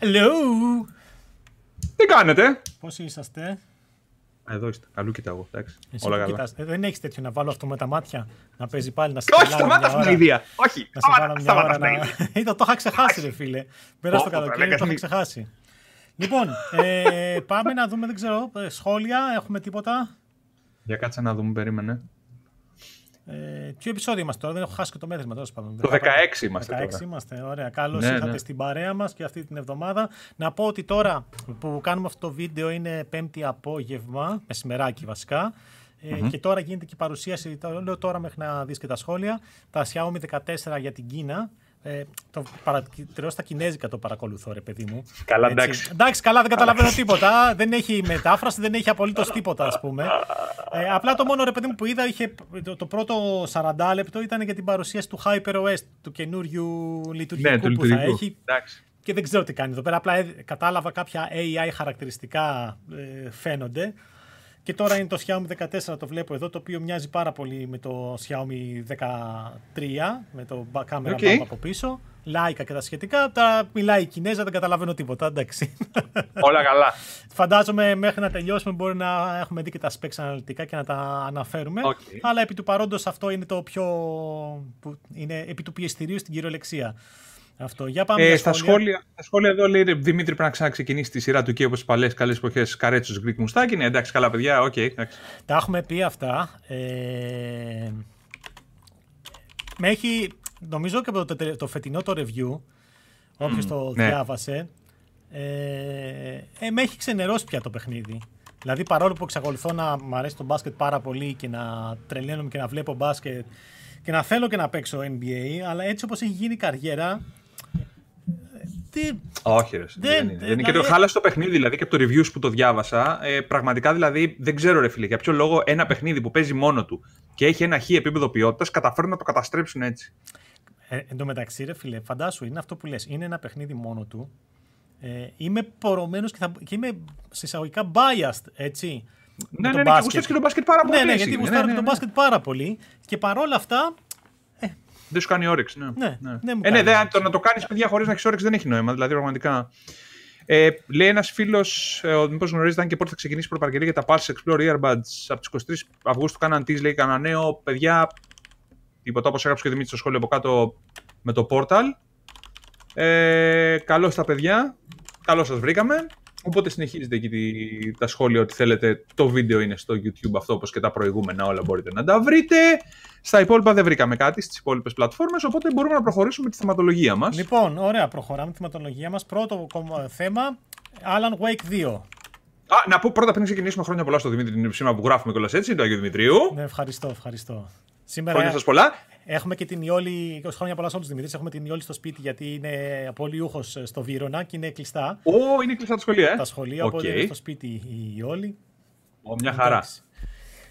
Hello! Τι κάνετε; Πώς είσαστε; Εδώ είστε. Καλού κοιτάω. Εντάξει. Εσύ Όλα που καλά. κοιτάς. Ε, δεν έχεις τέτοιο να βάλω αυτό με τα μάτια. Να παίζει πάλι να σε Όχι, χαλάρω μια σταμάτα ώρα. στην ιδέα. Όχι, Να σε βάλω σταμάτα, μια ώρα σταμάτα να. στην ιδέα. Είδα, το είχα ξεχάσει, ρε φίλε. Πέρα στο Πω, πω, καλοκαίρι, λέγα το είχα στην- ξεχάσει. Λοιπόν, ε, πάμε να δούμε, δεν ξέρω, ε, σχόλια, έχουμε τίποτα; Για κάτσε να δούμε, περίμενε. Ε, ποιο επεισόδιο είμαστε τώρα, δεν έχω χάσει και το μέτρημα τέλος πάντων. Το 16 είμαστε 16 τώρα. είμαστε, ωραία. Καλώς Ναι, ήρθατε ναι. στην παρέα μας και αυτή την εβδομάδα. Να πω ότι τώρα που κάνουμε αυτό το βίντεο είναι πέμπτη απόγευμα, μεσημεράκι βασικά. Ε, Και τώρα γίνεται και η παρουσίαση, το λέω τώρα μέχρι να δεις και τα σχόλια, τα Xiaomi 14 για την Κίνα. Ε, το παρατηρώ στα κινέζικα το παρακολουθώ, ρε παιδί μου. Καλά, Έτσι. εντάξει. Εντάξει, καλά, δεν καταλαβαίνω τίποτα. δεν έχει μετάφραση, δεν έχει απολύτως τίποτα, ας πούμε. Ε, απλά το μόνο ρε παιδί μου που είδα είχε, το, το πρώτο 40 λεπτό ήταν για την παρουσίαση του HyperOS, του καινούριου λειτουργικού Ναι, του που θα λειτουργικού. έχει. Εντάξει. Και δεν ξέρω τι κάνει εδώ πέρα. Απλά ε, κατάλαβα κάποια AI χαρακτηριστικά ε, φαίνονται. Και τώρα είναι το Xiaomi 14, το βλέπω εδώ, το οποίο μοιάζει πάρα πολύ με το Xiaomi 13, με το μπα- κάμερα Οκέι. okay. από πίσω. Leica και τα σχετικά. Τώρα μιλάει η Κινέζα, δεν καταλαβαίνω τίποτα. Εντάξει. Όλα καλά. Φαντάζομαι μέχρι να τελειώσουμε μπορεί να έχουμε δει και τα specs αναλυτικά και να τα αναφέρουμε. Οκέι. Αλλά επί του παρόντος αυτό είναι το πιο. Που είναι επί του πιεστηρίου στην κυριολεξία. Αυτό. Για πάμε Ε, για στα, σχόλια, στα σχόλια εδώ λέει ρε, Δημήτρη πρέπει να ξαναξεκινήσει τη σειρά του και όπως παλιές καλές εποχές Καρέτσος Greek Μουστάκι. Ναι, εντάξει, καλά παιδιά, οκέι. εντάξει. Τα έχουμε πει αυτά. Ε, με έχει, νομίζω και από το, τε- το φετινό το review, όποιος το ναι. διάβασε, ε, ε, με έχει ξενερώσει πια το παιχνίδι. Δηλαδή παρόλο που εξακολουθώ να μου αρέσει το μπάσκετ πάρα πολύ και να τρελαίνομαι και να βλέπω μπάσκετ και να θέλω και να παίξω NBA, αλλά έτσι όπως έχει γίνει η καριέρα, ε, τι, Όχι, ρε. Δεν, Δεν- είναι. ε, δεν είναι. Και το δηλαδή- χάλασε το παιχνίδι, δηλαδή και από το reviews που το διάβασα. Ε, πραγματικά δηλαδή δεν ξέρω, ρε φίλε, για ποιο λόγο ένα παιχνίδι που παίζει μόνο του και έχει ένα χ επίπεδο ποιότητας καταφέρουν να το καταστρέψουν έτσι. Ε, εν τω μεταξύ, ρε φίλε, φαντάσου, είναι αυτό που λες. Είναι ένα παιχνίδι μόνο του. Ε, είμαι πορωμένος και, θα, και είμαι σε εισαγωγικά biased, έτσι. με Ναι, το ναι, ναι, και μπάσκετ. γουστάρεις και το μπάσκετ πάρα πολύ. Ναι, ναι, εσύ. γιατί Ναι, γουστάρω ναι, και το ναι. μπάσκετ πάρα πολύ. Και παρόλα αυτά, Δεν σου κάνει όρεξη, ναι. Ναι, δεν μου ε, ναι, κάνει δε, όρεξη. το να το κάνεις παιδιά χωρίς να έχεις όρεξη δεν έχει νόημα. Δηλαδή, πραγματικά. Ε, λέει ένας φίλος, ε, μήπως γνωρίζετε αν και πότε θα ξεκινήσει η προπαραγγελία για τα Pulse Explore Earbuds από τις 23 Αυγούστου. Κάναν τι, λέει κανένα νέο. Παιδιά, τίποτα όπως έγραψε και ο Δημήτρης στο σχόλιο από κάτω με το Portal. Ε, καλώ τα παιδιά. Καλώ σας βρήκαμε. Οπότε συνεχίζετε εκεί τη- τα σχόλια ότι θέλετε. Το βίντεο είναι στο YouTube αυτό όπως και τα προηγούμενα όλα μπορείτε να τα βρείτε. Στα υπόλοιπα δεν βρήκαμε κάτι στις υπόλοιπες πλατφόρμες οπότε μπορούμε να προχωρήσουμε με τη θεματολογία μας. λοιπόν, ωραία, προχωράμε τη θεματολογία μας. Πρώτο κομμα- θέμα, Alan Wake 2. Α, να πω πρώτα πριν ξεκινήσουμε χρόνια πολλά στο Δημήτρη την σήμερα που γράφουμε κιόλας έτσι, το Αγίου Δημητρίου. Ναι, ευχαριστώ, ευχαριστώ. Σήμερα Χρόνια σας πολλά. Έχουμε και την Ιόλη, 20 χρόνια πολλά σε όλους τους Δημητρής, έχουμε την Ιόλη στο σπίτι γιατί είναι πολιούχος στο Βύρονα και είναι κλειστά Ω, είναι κλειστά τα σχολεία, ε. τα σχολεία, Οκέι. οπότε είναι στο σπίτι η Ιόλη. Ω, μια χαρά. Εντάξει.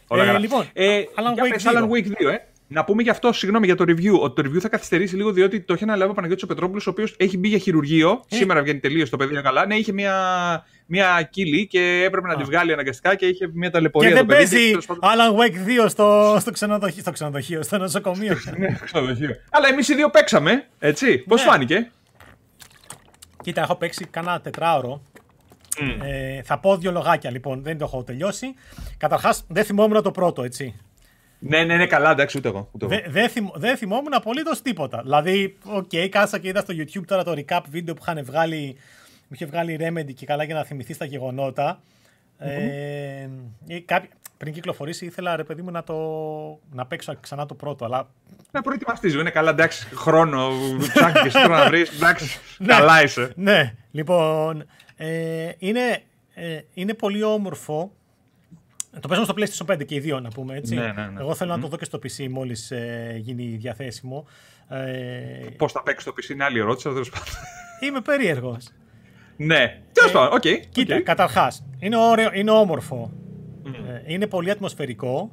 Όλα Ε, καλά. λοιπόν, ε, Alan για Wake πες, 2. Alan Wake 2, ε. Να πούμε γι' αυτό, συγγνώμη για το review, ότι το review θα καθυστερήσει λίγο διότι το έχει αναλάβει ο Παναγιώτης ο Πετρόπουλος, ο οποίος έχει μπει για χειρουργείο. Ε. Σήμερα βγαίνει τελείως το παιδί είναι καλά. Ναι, είχε μια, μια κύλη και έπρεπε να Α. τη βγάλει αναγκαστικά και είχε μια Και ταλαιπωρία δεν το παιδί. παίζει τέλος πάντων- Alan Wake 2 στο, στο, ξενοδοχείο, στο ξενοδοχείο, στο νοσοκομείο. Ναι, ξενοδοχείο. Αλλά εμείς οι δύο παίξαμε, έτσι. Πώς Ναι. φάνηκε; Κοίτα, έχω παίξει κάνα τετράωρο. Ε, θα πω δύο λογάκια λοιπόν, δεν το έχω τελειώσει. Καταρχάς, δεν θυμόμουν το πρώτο, έτσι. Ναι, ναι, ναι, καλά, εντάξει, ούτε εγώ. Ούτε εγώ. Δε- Δεν θυμ, δεν θυμόμουν απολύτως τίποτα. Δηλαδή, οκέι, κάθισα και είδα στο YouTube τώρα το recap βίντεο που είχαν βγάλει, που είχε βγάλει η Remedy και καλά για να θυμηθεί τα γεγονότα. Ε, ή κάποιοι- πριν κυκλοφορήσει ήθελα ρε παιδί μου να, το, να παίξω ξανά το πρώτο, αλλά Να προετοιμαστείς, είναι καλά, εντάξει, χρόνο, ψάχνει και εσύ τώρα να βρεις. Εντάξει, Ναι. καλά είσαι. Ναι, λοιπόν, ε, είναι, ε, είναι πολύ όμορφο. Το παίζουμε στο PlayStation 5 και οι δύο, να πούμε έτσι. Ναι, ναι, ναι. Εγώ θέλω να το δω και στο PC μόλις ε, γίνει διαθέσιμο. Ε, Πώς θα παίξει το PC είναι άλλη ερώτηση, αλλά τέλος πάντων. είμαι περίεργος. Ναι, τέλος πάντων, οκέι. Κοίτα, οκέι. καταρχάς, είναι, ωραίο, είναι όμορφο. Ε, είναι πολύ ατμοσφαιρικό.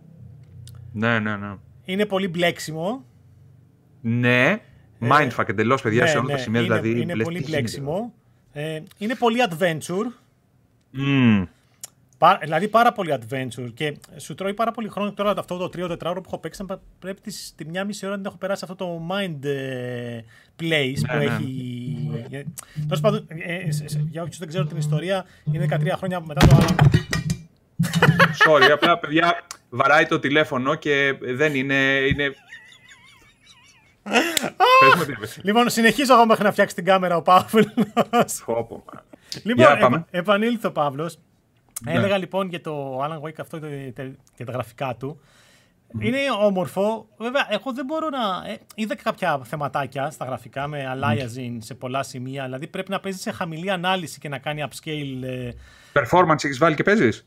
Ναι, ναι, ναι. Είναι πολύ μπλέξιμο. Ναι. Mindfuck εντελώς, παιδιά, Ναι, σε όλα ναι, τα σημεία. είναι, δηλαδή, είναι λες, πολύ τι γίνεται. μπλέξιμο. Ε, είναι πολύ adventure. Μμμ. Πά, δηλαδή πάρα πολύ adventure και σου τρώει πάρα πολύ χρόνο τώρα αυτό το 3-4 ώρα που έχω παίξει πρέπει τη, τη μια μισή ώρα να έχω περάσει αυτό το mind ε, place που ναι, ναι. έχει. Τέλος πάντων, ε, ε, για όποιου δεν ξέρουν την ιστορία, είναι 13 χρόνια μετά το άλλο. Sorry, απλά παιδιά βαράει το τηλέφωνο και δεν είναι. είναι... λοιπόν, συνεχίζω εγώ μέχρι να φτιάξει την κάμερα ο Παύλος. Λοιπόν, επανήλθε ο Παύλος. Ναι. Έλεγα λοιπόν για το Alan Wake αυτό και τα γραφικά του. Είναι όμορφο. Βέβαια, εγώ δεν μπορώ να. Ε, είδα και κάποια θεματάκια στα γραφικά με aliasing σε πολλά σημεία. Δηλαδή πρέπει να παίζεις σε χαμηλή ανάλυση και να κάνει upscale. Ε... Performance έχεις βάλει και παίζεις;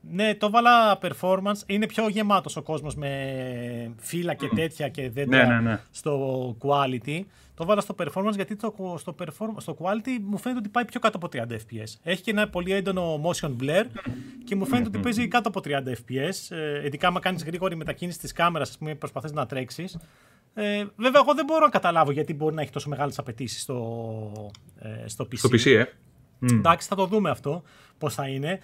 Ναι, το βάλα performance. Είναι πιο γεμάτος ο κόσμος με φύλλα και τέτοια και δέντρα ναι, ναι, ναι. στο quality. Το βάλα στο performance γιατί το, στο, performance, στο quality μου φαίνεται ότι πάει πιο κάτω από 30 fps. Έχει και ένα πολύ έντονο motion blur και μου φαίνεται ότι παίζει κάτω από 30 fps. Ε, ειδικά άμα κάνεις γρήγορη μετακίνηση της κάμερας, ας πούμε, προσπαθείς να τρέξεις. Ε, βέβαια, εγώ δεν μπορώ να καταλάβω γιατί μπορεί να έχει τόσο μεγάλες απαιτήσεις στο, ε, στο PC. Στο PC, ε. Εντάξει, θα το δούμε αυτό, πώς θα είναι.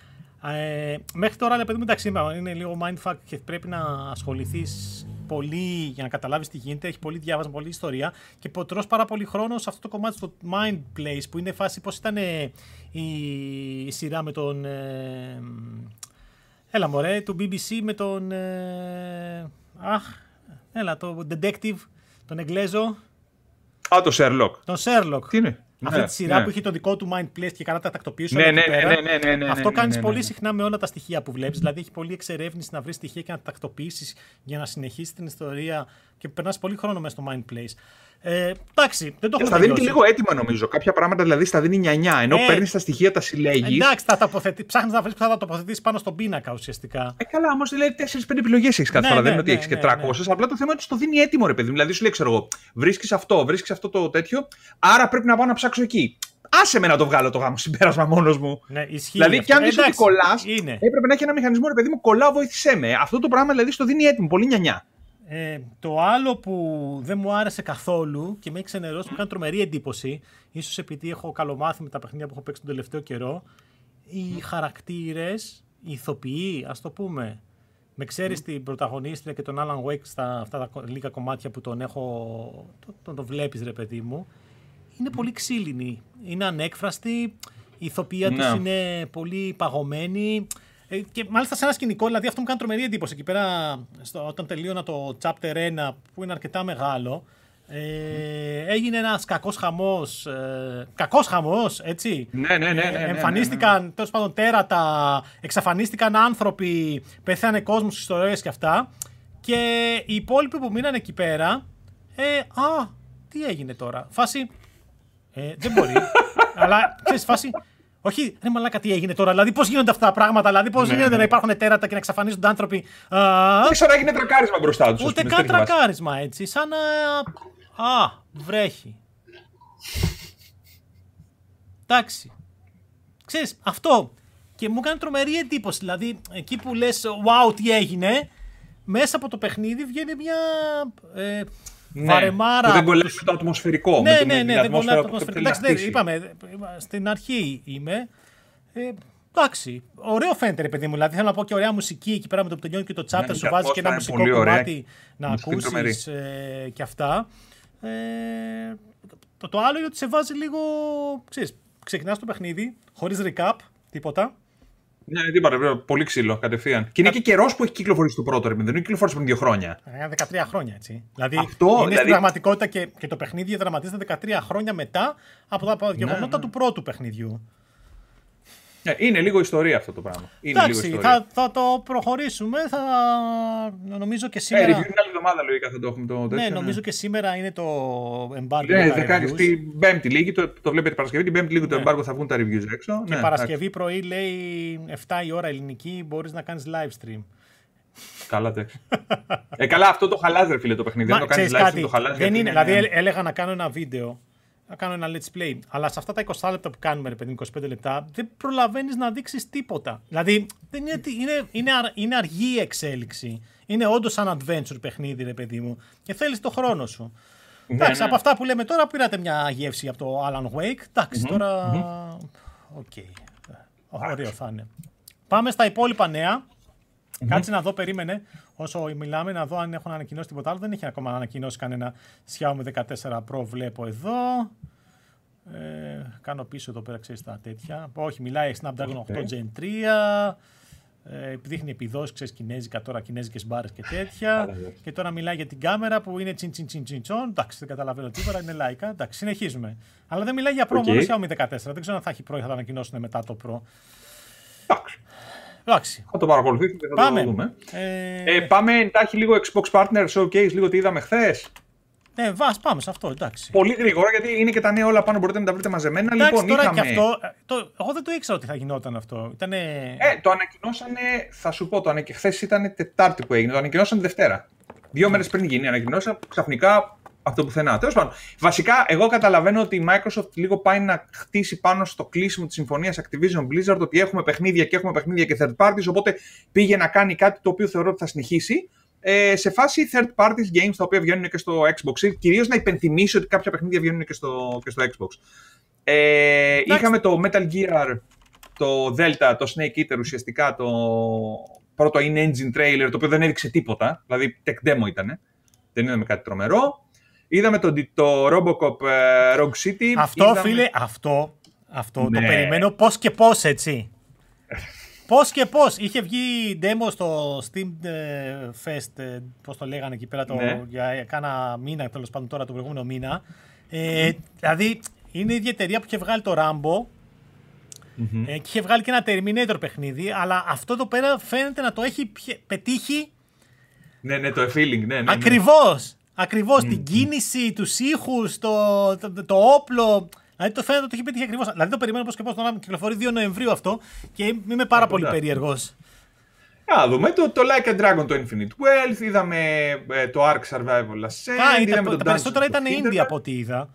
Ε, μέχρι τώρα, παιδί μου, εντάξει, είναι λίγο mindfuck και πρέπει να ασχοληθείς πολύ για να καταλάβεις τι γίνεται. Έχει πολύ διάβασμα, πολλή ιστορία και τρώ πάρα πολύ χρόνο σε αυτό το κομμάτι στο mind place που είναι φάση πώς ήταν ε, η, σειρά με τον. Ε, έλα μωρέ, του BBC με τον. Ε, αχ, έλα, το detective, τον Εγγλέζο. Α, το Sherlock. Τον Sherlock. Τι είναι; Αυτή ναι, τη σειρά ναι. που έχει το δικό του mind place και καλά τα τακτοποιήσει ναι, ναι, ναι, ναι, ναι, ναι, Αυτό ναι, κάνεις ναι, πολύ συχνά με όλα τα στοιχεία που βλέπεις. Δηλαδή έχει πολλή εξερεύνηση να βρεις στοιχεία και να τα τακτοποιήσεις για να συνεχίσεις την ιστορία και περνάς πολύ χρόνο μέσα στο mind place. Ε, εντάξει, δεν το έχω Στα δίνει και λίγο έτοιμα νομίζω. Κάποια πράγματα δηλαδή στα δίνει 9 ενώ ε, παίρνεις τα στοιχεία, τα συλλέγεις. Εντάξει, θα τοποθετεί, ψάχνεις να βρεις που θα τα τοποθετήσεις πάνω στον πίνακα ουσιαστικά. Ε, καλά, όμως δηλαδή 4-5 επιλογές έχεις κάθε ναι, φορά. Ναι, δεν είναι ότι ναι, έχεις και 300. Ναι, ναι. Απλά το θέμα είναι ότι το δίνει έτοιμο ρε παιδί. Δηλαδή σου λέει, ξέρω εγώ, βρίσκεις αυτό, βρίσκεις αυτό το τέτοιο. Άρα πρέπει να πάω να ψάξω εκεί. Άσε με να το βγάλω το γάμο συμπέρασμα μόνος μου. Ναι, ισχύει. Δηλαδή, κι αν δεις ότι κολλάς, έπρεπε να έχει ένα μηχανισμό, ρε παιδί μου, κολλάω, βοήθησέ με. Αυτό το πράγμα δηλαδή στο δίνει έτοιμο, πολύ νιανιά. Ε, το άλλο που δεν μου άρεσε καθόλου και με έχει ξενερώσει, μου κάνει τρομερή εντύπωση, ίσως επειδή έχω καλομάθει με τα παιχνίδια που έχω παίξει τον τελευταίο καιρό, οι χαρακτήρες, οι ηθοποιοί, ας το πούμε. Με ξέρεις mm. την πρωταγωνίστρια και τον Alan Wake στα αυτά τα λίγα κομμάτια που τον έχω. τον το, το βλέπεις, ρε παιδί μου. Είναι πολύ ξύλινοι. Είναι ανέκφραστοι. Η ηθοποιία ναι. του είναι πολύ παγωμένη. Ε, και μάλιστα σε ένα σκηνικό, δηλαδή αυτό μου κάνει τρομερή εντύπωση εκεί πέρα, στο, όταν τελείωνα το chapter 1, που είναι αρκετά μεγάλο. Ε, έγινε ένας κακός χαμός. Ε, κακός χαμός, έτσι. Ναι, ναι, ναι. ναι, ναι, εμφανίστηκαν ναι, τέλος πάντων τέρατα, εξαφανίστηκαν άνθρωποι, πέθανε κόσμος στις ιστορίες και αυτά. Και οι υπόλοιποι που μείναν εκεί πέρα. Ε, α, τι έγινε τώρα. Φάση. Ε, δεν μπορεί. αλλά ξέρεις, φάση. Όχι, ρε μαλάκα τι έγινε τώρα; Δηλαδή, πώς γίνονται αυτά τα πράγματα; Δηλαδή, πώς ναι, γίνεται ναι. να υπάρχουν τέρατα και να εξαφανίζονται άνθρωποι. Δεν ξέρω να γίνει τρακάρισμα μπροστά τους. Ούτε καν τρακάρισμα έτσι. Σαν να. Α, βρέχει. Εντάξει. Ξέρεις, αυτό. Και μου κάνει τρομερή εντύπωση. Δηλαδή, εκεί που λες, wow, τι έγινε, μέσα από το παιχνίδι βγαίνει μια ε, ναι, βαρεμάρα. Που δεν κολλάει με το ατμοσφαιρικό. Ναι, ναι, ναι, δεν κολλάει με το ατμοσφαιρικό. Εντάξει, δεν, είπαμε, στην αρχή είμαι. Ε, εντάξει, ωραίο φαίνεται ρε παιδί μου. Δηλαδή θέλω να πω και ωραία μουσική εκεί πέρα με το που τελειώνει και το chapter ναι, σου βάζει και ένα μουσικό κομμάτι να ακούσεις ε, και αυτά. Ε, το, το άλλο είναι ότι σε βάζει λίγο. Ξέρεις, ξεκινάς το παιχνίδι χωρίς recap, τίποτα. Ναι, τίποτα. Πολύ ξύλο κατευθείαν. Και είναι και καιρός που έχει κυκλοφορήσει το πρώτο ρεμίδι. Δεν είναι κυκλοφορήσει πριν δύο χρόνια. 13 ε, χρόνια έτσι. Δηλαδή Αυτό, είναι δηλαδή... στην πραγματικότητα και, και το παιχνίδι δραματίζεται 13 χρόνια μετά από τα γεγονότα ναι, ναι. του πρώτου παιχνιδιού. Ναι, είναι λίγο ιστορία αυτό το πράγμα. Είναι Εντάξει, λίγο θα, θα το προχωρήσουμε. Θα... Νομίζω και σήμερα. Ε, review την άλλη εβδομάδα λογικά θα το έχουμε το τέτοιο. Ναι, νομίζω ναι. και σήμερα είναι το embargo. Ναι, θα κάνει την Πέμπτη λίγη, το, το βλέπετε Παρασκευή. Την Πέμπτη λίγη το ναι. embargo θα βγουν τα reviews έξω. Και ναι, Παρασκευή πρωί λέει 7 η ώρα ελληνική μπορείς να κάνεις live stream. Καλά, εντάξει. ε, καλά, αυτό το χαλάζει, φίλε, το παιχνίδι. Αν το κάνεις live stream, το χαλάζει. Δεν είναι, δηλαδή έλεγα να κάνω ένα βίντεο να κάνω ένα let's play. Αλλά σε αυτά τα 20 λεπτά που κάνουμε, ρε παιδί, 25 λεπτά, δεν προλαβαίνεις να δείξεις τίποτα. Δηλαδή, δεν είναι, είναι, είναι, είναι αργή η εξέλιξη. Είναι όντως σαν adventure παιχνίδι, ρε παιδί μου. Και θέλεις το χρόνο σου. Ναι, Εντάξει, ναι. από αυτά που λέμε τώρα, πήρατε μια γεύση από το Alan Wake. εντάξει τώρα. Οκέι. Okay. Ωραίο θα είναι. Πάμε στα υπόλοιπα Κάτσε να δω, περίμενε. Όσο μιλάμε, να δω αν έχουν ανακοινώσει τίποτα άλλο. Δεν έχει ακόμα ανακοινώσει κανένα Xiaomi 14 Pro. Βλέπω εδώ. Ε, κάνω πίσω εδώ πέρα, ξέρεις τα τέτοια. Όχι, μιλάει Snapdragon 8 Gen 3. Ε, δείχνει επιδόσεις, ξέρεις, κινέζικα τώρα, κινέζικες μπάρες και τέτοια. και τώρα μιλάει για την κάμερα που είναι τσιν τσιν τσιν τσιν τσον. Εντάξει, δεν καταλαβαίνω τίποτα, είναι λαϊκά. Εντάξει, συνεχίζουμε. Αλλά δεν μιλάει για Pro, okay. μόνο Xiaomi 14. Δεν ξέρω αν θα έχει Pro ή θα το ανακοινώσουν μετά το Pro. Εντάξει. Εντάξει. Θα το παρακολουθήσουμε και θα πάμε. το δούμε. Ε... Ε, πάμε εντάχει λίγο Xbox Partner Showcase, λίγο τι είδαμε χθες. Ναι, βάς, πάμε σε αυτό, εντάξει. Πολύ γρήγορα, γιατί είναι και τα νέα όλα πάνω, μπορείτε να τα βρείτε μαζεμένα. Εντάξει, λοιπόν, τώρα είχαμε... και αυτό, ε, το, εγώ δεν το ήξερα ότι θα γινόταν αυτό. Ήτανε... Ε, το ανακοινώσανε, θα σου πω, το ανακοι... χθες ήταν Τετάρτη που έγινε, το ανακοινώσανε Δευτέρα. Δύο μέρες πριν γίνει, ανακοινώσα ξαφνικά αυτό πουθενά. Τέλος πάντων, βασικά, εγώ καταλαβαίνω ότι η Microsoft λίγο πάει να χτίσει πάνω στο κλείσιμο της συμφωνίας Activision Blizzard ότι έχουμε παιχνίδια και έχουμε παιχνίδια και third parties. Οπότε πήγε να κάνει κάτι το οποίο θεωρώ ότι θα συνεχίσει. Ε, σε φάση third parties games τα οποία βγαίνουν και στο Xbox. Κυρίως να υπενθυμίσει ότι κάποια παιχνίδια βγαίνουν και στο, και στο Xbox. Ε, είχαμε το Metal Gear, το Delta, το Snake Eater ουσιαστικά, το πρώτο in-engine trailer, το οποίο δεν έδειξε τίποτα. Δηλαδή tech demo ήταν. Δεν είδαμε κάτι τρομερό. Είδαμε το, το Robocop ε, Rogue City. Αυτό, είδαμε... φίλε, αυτό, αυτό το ναι. περιμένω πώς και πώς, έτσι. πώς και πώς. Είχε βγει demo στο Steam ε, Fest, ε, πώς το λέγανε εκεί πέρα, το, ναι. για κάνα μήνα, τέλος πάντων τώρα, το προηγούμενο μήνα. Ε, Δηλαδή, είναι η ίδια εταιρεία που είχε βγάλει το Rambo, mm-hmm. και είχε βγάλει και ένα Terminator παιχνίδι, αλλά αυτό εδώ πέρα φαίνεται να το έχει πετύχει. Ναι, ναι, το feeling, ναι. ναι, ναι. Ακριβώς. Ακριβώς την κίνηση, τους ήχους, το, το, το, όπλο. Δηλαδή το φαίνεται ότι το έχει πετύχει ακριβώς. Δηλαδή το περιμένω πώ και πώς να κυκλοφορεί 2 Νοεμβρίου αυτό και είμαι πάρα πολύ περίεργος. Α, δούμε το, το Like a Dragon, το Infinite Wealth, είδαμε ε, το Ark Survival Ascent, Α, είδαμε το, τα περισσότερα ήταν India από ό,τι είδα.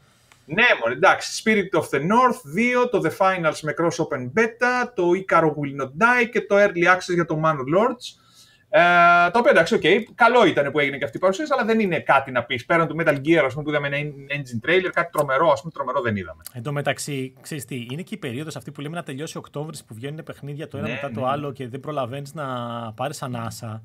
Ναι, μόνο εντάξει. Spirit of the North 2, το The Finals με Cross Open Beta, το Icaro Will Not Die και το Early Access για το Manor Lords. Ε, το οποίο εντάξει, okay, καλό ήταν που έγινε και αυτή η παρουσίαση, αλλά δεν είναι κάτι να πεις. Πέραν του Metal Gear, ας πούμε, που είδαμε ένα engine trailer, κάτι τρομερό, ας πούμε, τρομερό δεν είδαμε. Εν τω μεταξύ, ξέρεις τι, είναι και η περίοδος αυτή που λέμε να τελειώσει Οκτώβρης που βγαίνουν παιχνίδια το ένα ναι, μετά το ναι. άλλο και δεν προλαβαίνεις να πάρεις ανάσα.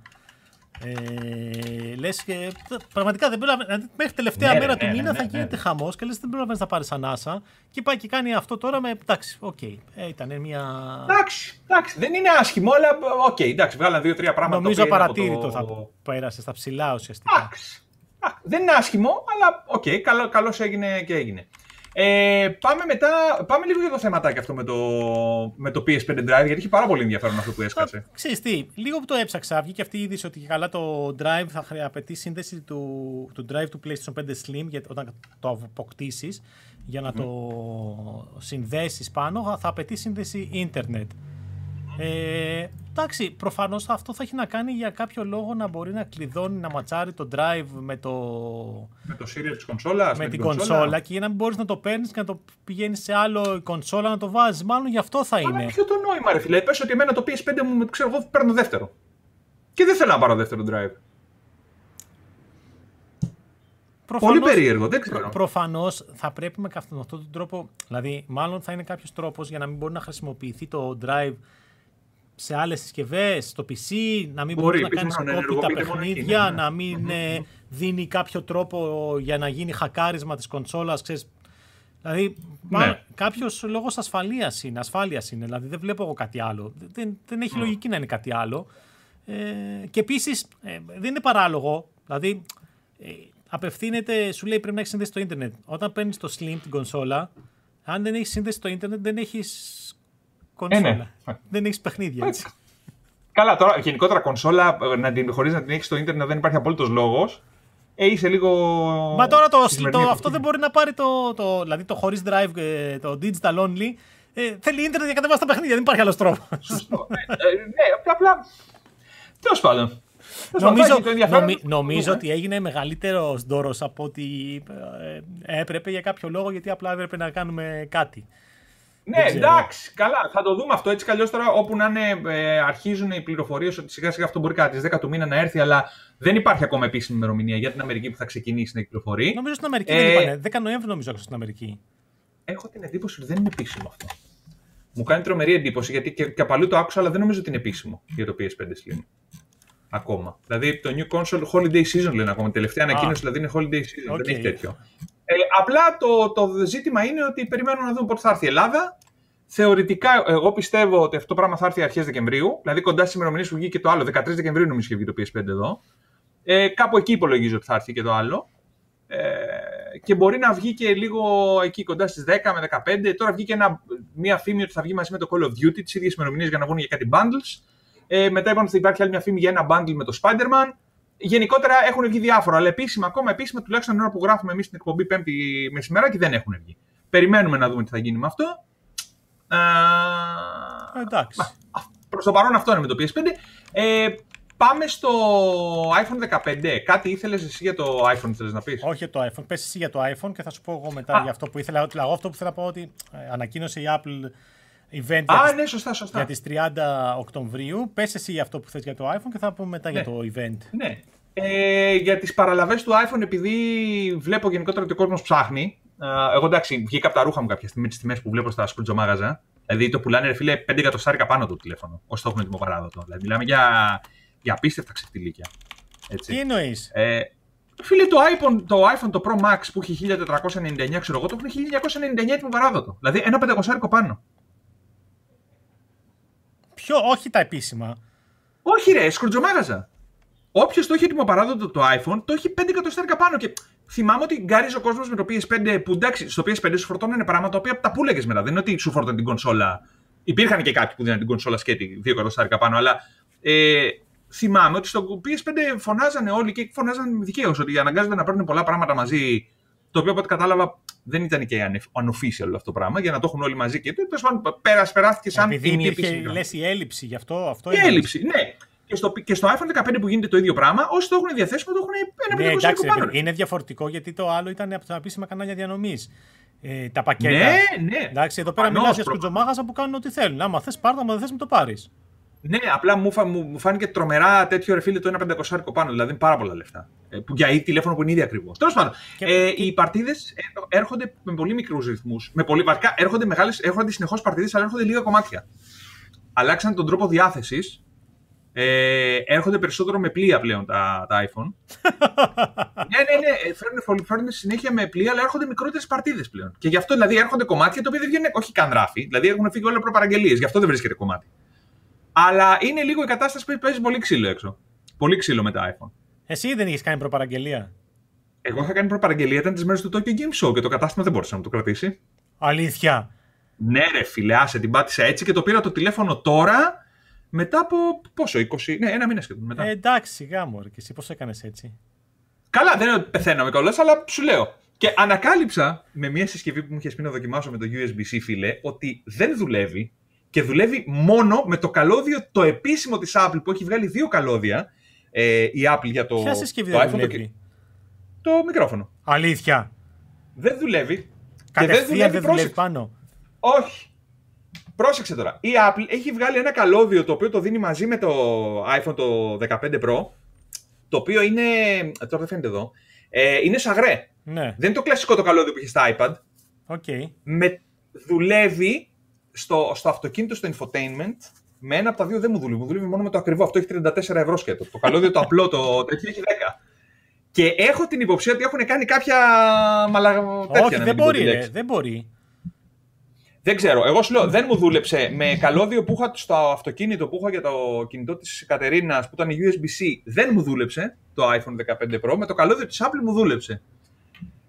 Ε, λες και. Πραγματικά δεν πρέπει δηλαδή, Μέχρι τελευταία ναι, μέρα του ναι, μήνα ναι, θα γίνεται χαμός και λες δεν πρέπει να πάρεις ανάσα. Και πάει και κάνει αυτό τώρα με. Εντάξει, οκέι. Okay, ε, ήταν μια. Εντάξει, εντάξει, δεν είναι άσχημο, αλλά οκέι, okay, εντάξει, βγάλαν δύο-τρία πράγματα. Νομίζω απαρατήρητο το... θα πέρασε στα ψιλά ουσιαστικά. Εντάξει. Δεν είναι άσχημο, αλλά οκέι, okay, καλώς έγινε και έγινε. Ε, πάμε μετά, πάμε λίγο για το θεματάκι αυτό με το, με το PS5 Drive, γιατί έχει πάρα πολύ ενδιαφέρον αυτό που έσκασε. Ξέρεις τι, λίγο που το έψαξα, βγήκε αυτή η είδηση ότι καλά το Drive θα απαιτεί σύνδεση του, του Drive του PlayStation 5 Slim για, όταν το αποκτήσεις για να το συνδέσεις πάνω, θα απαιτεί σύνδεση ίντερνετ. Ε, εντάξει, προφανώς αυτό θα έχει να κάνει για κάποιο λόγο να μπορεί να κλειδώνει, να ματσάρει το drive με το. Με το serial της κονσόλας. Με, με την κονσόλα. και για να μην μπορείς να το παίρνεις και να το πηγαίνεις σε άλλο κονσόλα να το βάζεις. Μάλλον γι' αυτό θα είναι. Αλλά ποιο το νόημα, ρε φίλε; Πες ότι εμένα το PS5 μου, ξέρω εγώ, παίρνω δεύτερο. Και δεν θέλω να πάρω δεύτερο drive. Προφανώς, Πολύ περίεργο, δεν ξέρω. Προ, Προφανώς θα πρέπει με αυτόν τον τρόπο, δηλαδή, μάλλον θα είναι κάποιος τρόπος για να μην μπορεί να χρησιμοποιηθεί το drive σε άλλες συσκευές, στο PC, να μην μπορεί, να κάνεις κόπη τα παιχνίδια, ναι. να μην ε, δίνει κάποιο τρόπο για να γίνει χακάρισμα της κονσόλας, ξέρεις. Δηλαδή, ναι. κάποιος λόγος ασφαλείας είναι, ασφάλειας είναι. Δηλαδή, δεν βλέπω εγώ κάτι άλλο. Δεν, δεν έχει λογική να είναι κάτι άλλο. Ε, και επίσης, ε, δεν είναι παράλογο. Δηλαδή, ε, απευθύνεται, σου λέει πρέπει να έχεις σύνδεση στο ίντερνετ. Όταν παίρνεις το Slim την κονσόλα, αν δεν έχεις σύνδεση στο ίντερνετ, δεν έχεις κονσόλα. Ε, ναι. Δεν έχεις παιχνίδια έτσι. Καλά, τώρα γενικότερα κονσόλα να την, χωρίς να την έχεις στο ίντερνετ δεν υπάρχει απόλυτο λόγος. Ε, είσαι λίγο. Μα τώρα το, το, αυτό δεν μπορεί να πάρει το, το, δηλαδή το χωρίς drive, ε, το digital only. Ε, θέλει ίντερνετ για κατεβάσει τα παιχνίδια, δεν υπάρχει άλλος τρόπος. Σωστό. ναι, ναι, απλά. Τέλος πάντων. Νομίζω, νομι, νομίζω ότι έγινε μεγαλύτερος δώρο από ότι ε, έπρεπε για κάποιο λόγο, γιατί απλά έπρεπε να κάνουμε κάτι. Ναι, εντάξει, καλά. Θα το δούμε αυτό έτσι κι τώρα. Όπου να είναι, ε, αρχίζουν οι πληροφορίες ότι σιγά σιγά αυτό μπορεί κάτι τις 10 του μήνα να έρθει, αλλά δεν υπάρχει ακόμα επίσημη ημερομηνία για την Αμερική που θα ξεκινήσει να κυκλοφορεί. Νομίζω στην Αμερική ε, δεν είπανε. 10 Νοέμβρη νομίζω στην Αμερική. Έχω την εντύπωση ότι δεν είναι επίσημο αυτό. Μου κάνει τρομερή εντύπωση γιατί και, και απαλού το άκουσα, αλλά δεν νομίζω ότι είναι επίσημο για το PS5 Slim. Ακόμα. Δηλαδή το new console holiday season λένε ακόμα. Τελευταία ανακοίνωση δηλαδή είναι holiday season. Okay. Δεν έχει τέτοιο. Ε, απλά το, το ζήτημα είναι ότι περιμένουμε να δούμε πότε θα έρθει η Ελλάδα. Θεωρητικά, εγώ πιστεύω ότι αυτό το πράγμα θα έρθει αρχές Δεκεμβρίου. Δηλαδή κοντά στις ημερομηνίες που βγήκε και το άλλο. 13 Δεκεμβρίου νομίζω είχε βγει το PS5 εδώ. Ε, κάπου εκεί υπολογίζω ότι θα έρθει και το άλλο. Ε, και μπορεί να βγει και λίγο εκεί κοντά στις 10 με 15. Τώρα βγήκε ένα, μια φήμη ότι θα βγει μαζί με το Call of Duty, τις ίδιες ημερομηνίες για να βγουν για κάτι bundles. Ε, μετά είπαμε ότι θα υπάρχει άλλη μια φήμη για ένα bundle με το Spider-Man. Γενικότερα έχουν βγει διάφορα, αλλά επίσημα, ακόμα επίσημα, τουλάχιστον την ώρα που γράφουμε εμείς την εκπομπή Πέμπτη μεσημεράκι δεν έχουν βγει. Περιμένουμε να δούμε τι θα γίνει με αυτό. Ε, εντάξει. Προς το παρόν αυτό είναι με το PS5. Ε, πάμε στο iPhone 15. Κάτι ήθελες εσύ για το iPhone, θέλεις να πεις; Όχι για το iPhone. Πες εσύ για το iPhone και θα σου πω εγώ μετά Α. για αυτό που ήθελα. Ότι εγώ αυτό που θέλω να πω ότι ε, ανακοίνωσε η Apple event Α, για, τις, ναι, σωστά, σωστά. για τις 30 Οκτωβρίου. Πες εσύ για αυτό που θες για το iPhone και θα πούμε μετά για Ναι. το event. Ναι. Ε, για τις παραλαβές του iPhone, επειδή βλέπω γενικότερα ότι ο κόσμος ψάχνει, ε, εγώ εντάξει, βγήκα από τα ρούχα μου κάποια στιγμή με τις τιμές που βλέπω στα σκρουτζομάγαζα. Δηλαδή το πουλάνε, ρε φίλε, 5 εκατοστάρικα πάνω το τηλέφωνο, όσο το έχουν έτοιμο παράδοτο. Δηλαδή μιλάμε για, για απίστευτα ξεφτιλίκια. Έτσι. Τι εννοείς; Ε, φίλε, το iPhone, το iPhone το Pro Max που έχει 1499, ξέρω εγώ, το έχουν 1999 έτοιμο παράδοτο. Δηλαδή ένα πεντακοσάρικο πάνω. Ποιο, όχι τα επίσημα. Όχι, ρε, σκρουτζομάγαζα. Όποιος το έχει έτοιμο παράδοτο το iPhone, το έχει 5 εκατοστάρικα πάνω. Και θυμάμαι ότι γκάριζε ο κόσμος με το PS5 που εντάξει, στο PS5 σου φορτώνανε πράγματα τα οποία τα πούλεγε μετά. Δεν είναι ότι σου φορτώνε την κονσόλα. Υπήρχαν και κάποιοι που δίνανε την κονσόλα σκέτη 2 εκατοστάρικα πάνω, αλλά ε, θυμάμαι ότι στο PS5 φωνάζανε όλοι και φωνάζανε δικαίως ότι αναγκάζονται να παίρνουν πολλά πράγματα μαζί. Το οποίο από ό,τι κατάλαβα δεν ήταν και unofficial αυτό το πράγμα για να το έχουν όλοι μαζί και τέλος πάντων πέρασε, περάστηκε σαν Επειδή η μη υπήρχε, επίσημη λες, η έλλειψη, γι' αυτό, αυτό η είναι. έλλειψη, ναι. Και στο, και στο iPhone 15 που γίνεται το ίδιο πράγμα, όσοι το έχουν διαθέσιμο το έχουν ένα Ναι, 500 εντάξει, ρε πάνω. παιδί, είναι διαφορετικό γιατί το άλλο ήταν από τα επίσημα κανάλια διανομής. Ε, τα πακέτα. Ναι, ναι. Εντάξει, εδώ πέρα Προφανώς, μιλάς για προ- σκουτζομάγαζα που κάνουν ό,τι θέλουν. Άμα θες, πάρτα, άμα δεν θες, μην το πάρεις. Ναι, απλά μου, φα, μου, μου φάνηκε τρομερά τέτοιο ρε φίλε το ένα 500 πάνω, δηλαδή είναι πάρα πολλά λεφτά. Ε, που για τηλέφωνο που είναι ήδη ακριβό. Τέλος πάντων, Και- ε, οι παρτίδες έρχονται με πολύ μικρούς ρυθμούς. Με πολύ, βασικά έρχονται, μεγάλες, έρχονται συνεχώς παρτίδες, αλλά έρχονται λίγα κομμάτια. Αλλάξαν τον τρόπο διάθεσης. Ε, έρχονται περισσότερο με πλοία πλέον τα, τα iPhone. ναι, ναι, ναι. ε, Φέρνουν, φέρνουν συνέχεια με πλοία, αλλά έρχονται μικρότερες παρτίδες πλέον. Και γι' αυτό δηλαδή έρχονται κομμάτια τα οποία δεν βγαίνουν, όχι καν ράφι. Δηλαδή έχουν φύγει όλα προπαραγγελίες. Γι' αυτό δεν βρίσκεται κομμάτι. Αλλά είναι λίγο η κατάσταση που παίζει πολύ ξύλο έξω. Πολύ ξύλο με τα iPhone. Εσύ δεν είχες κάνει προπαραγγελία; Εγώ είχα κάνει προπαραγγελία, ήταν τις μέρες του Tokyo Game Show και το κατάστημα δεν μπορούσε να μου το κρατήσει. Αλήθεια. Ναι, ρε φίλε, άσε την πάτησα έτσι και το πήρα το τηλέφωνο τώρα μετά από πόσο, 20, ναι, ένα μήνα σχεδόν μετά. Ε, εντάξει, σιγά μου, ρε, και εσύ πώς έκανες έτσι; Καλά, δεν είναι ότι πεθαίναμε κιόλας, αλλά σου λέω. Και ανακάλυψα με μια συσκευή που μου είχες πει να δοκιμάσω με το USB-C, φίλε, ότι δεν δουλεύει και δουλεύει μόνο με το καλώδιο το επίσημο της Apple που έχει βγάλει δύο καλώδια. Ε, η Apple για το, Ποια συσκευή το δεν iPhone. Το, δουλεύει; το μικρόφωνο. Αλήθεια. Δεν δουλεύει. Και δεν Κατευθείαν δουλεύει, δεν δουλεύει πρόσεξε. πάνω. Όχι. Πρόσεξε τώρα. Η Apple έχει βγάλει ένα καλώδιο το οποίο το δίνει μαζί με το iPhone το 15 Pro. Το οποίο είναι. Τώρα δεν φαίνεται εδώ. Ε, είναι σαγρέ. Ναι, Δεν είναι το κλασικό το καλώδιο που έχει στα iPad. οκέι. Με, δουλεύει στο, στο αυτοκίνητο, στο infotainment. Με ένα από τα δύο δεν μου δουλεύει. Μου δουλεύει μόνο με το ακριβό. Αυτό έχει 34 ευρώ σκέτος. Το καλώδιο το απλό, το τέτοιο έχει 10. Και έχω την υποψία ότι έχουν κάνει κάποια μαλα... τέτοια. Όχι, να δεν μην πω τη μπορεί, ρε, λέξη. δεν μπορεί. Δεν ξέρω. Εγώ σου λέω, δεν μου δούλεψε. Με καλώδιο που είχα στο αυτοκίνητο που είχα για το κινητό της Κατερίνας που ήταν USB-C, δεν μου δούλεψε το iPhone 15 Pro. Με το καλώδιο της Apple μου δούλεψε.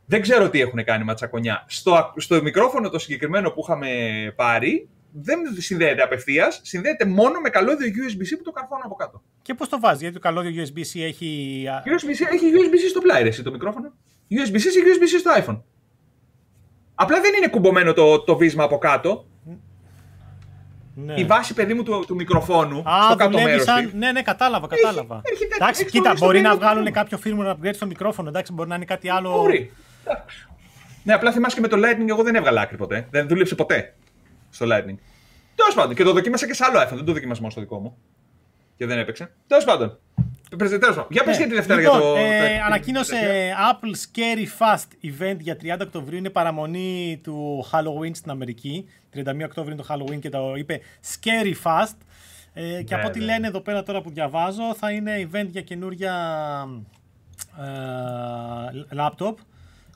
Δεν ξέρω τι έχουν κάνει ματσακονιά. Στο, στο μικρόφωνο το συγκεκριμένο που είχαμε πάρει, δεν συνδέεται απευθείας, συνδέεται μόνο με καλώδιο USB-C που το καρφώνω από κάτω. Και πώς το βάζεις, γιατί το καλώδιο USB-C έχει. α, USB-C, έχει USB-C στο πλάι, ρε, εσύ, το μικρόφωνο. USB-C σε USB-C στο iPhone. Απλά δεν είναι κουμπωμένο το, το βίσμα από κάτω. Ναι. Η βάση, παιδί μου, του, του μικροφόνου Α, στο κάτω δουλεύει μέρος. σαν... Ναι, ναι, κατάλαβα, κατάλαβα. έχει τέτοιο- εντάξει, έχει κοίτα, στο μπορεί να πλήρες βγάλουν μικρόφωνο. κάποιο firmware upgrade στο μικρόφωνο, εντάξει, μπορεί να είναι κάτι άλλο. Μπορεί. Ναι, απλά θυμάσαι και με το Lightning, εγώ δεν έβγαλα άκρη ποτέ. Δεν δούλεψε ποτέ στο Lightning. Τέλος πάντων, και το δοκίμασα και σε άλλο iPhone, δεν το δοκίμασα μόνο στο δικό μου. Και δεν έπαιξε. Τέλος πάντων. Για πες για τη Δευτέρα λοιπόν, για το... Ε, ανακοίνωσε Apple Scary Fast event για 30 Οκτωβρίου. Είναι παραμονή του Halloween στην Αμερική. 31 Οκτώβρου είναι το Halloween και το είπε Scary Fast. Ε, και από ό,τι λένε εδώ πέρα τώρα που διαβάζω θα είναι event για καινούρια ε, laptop.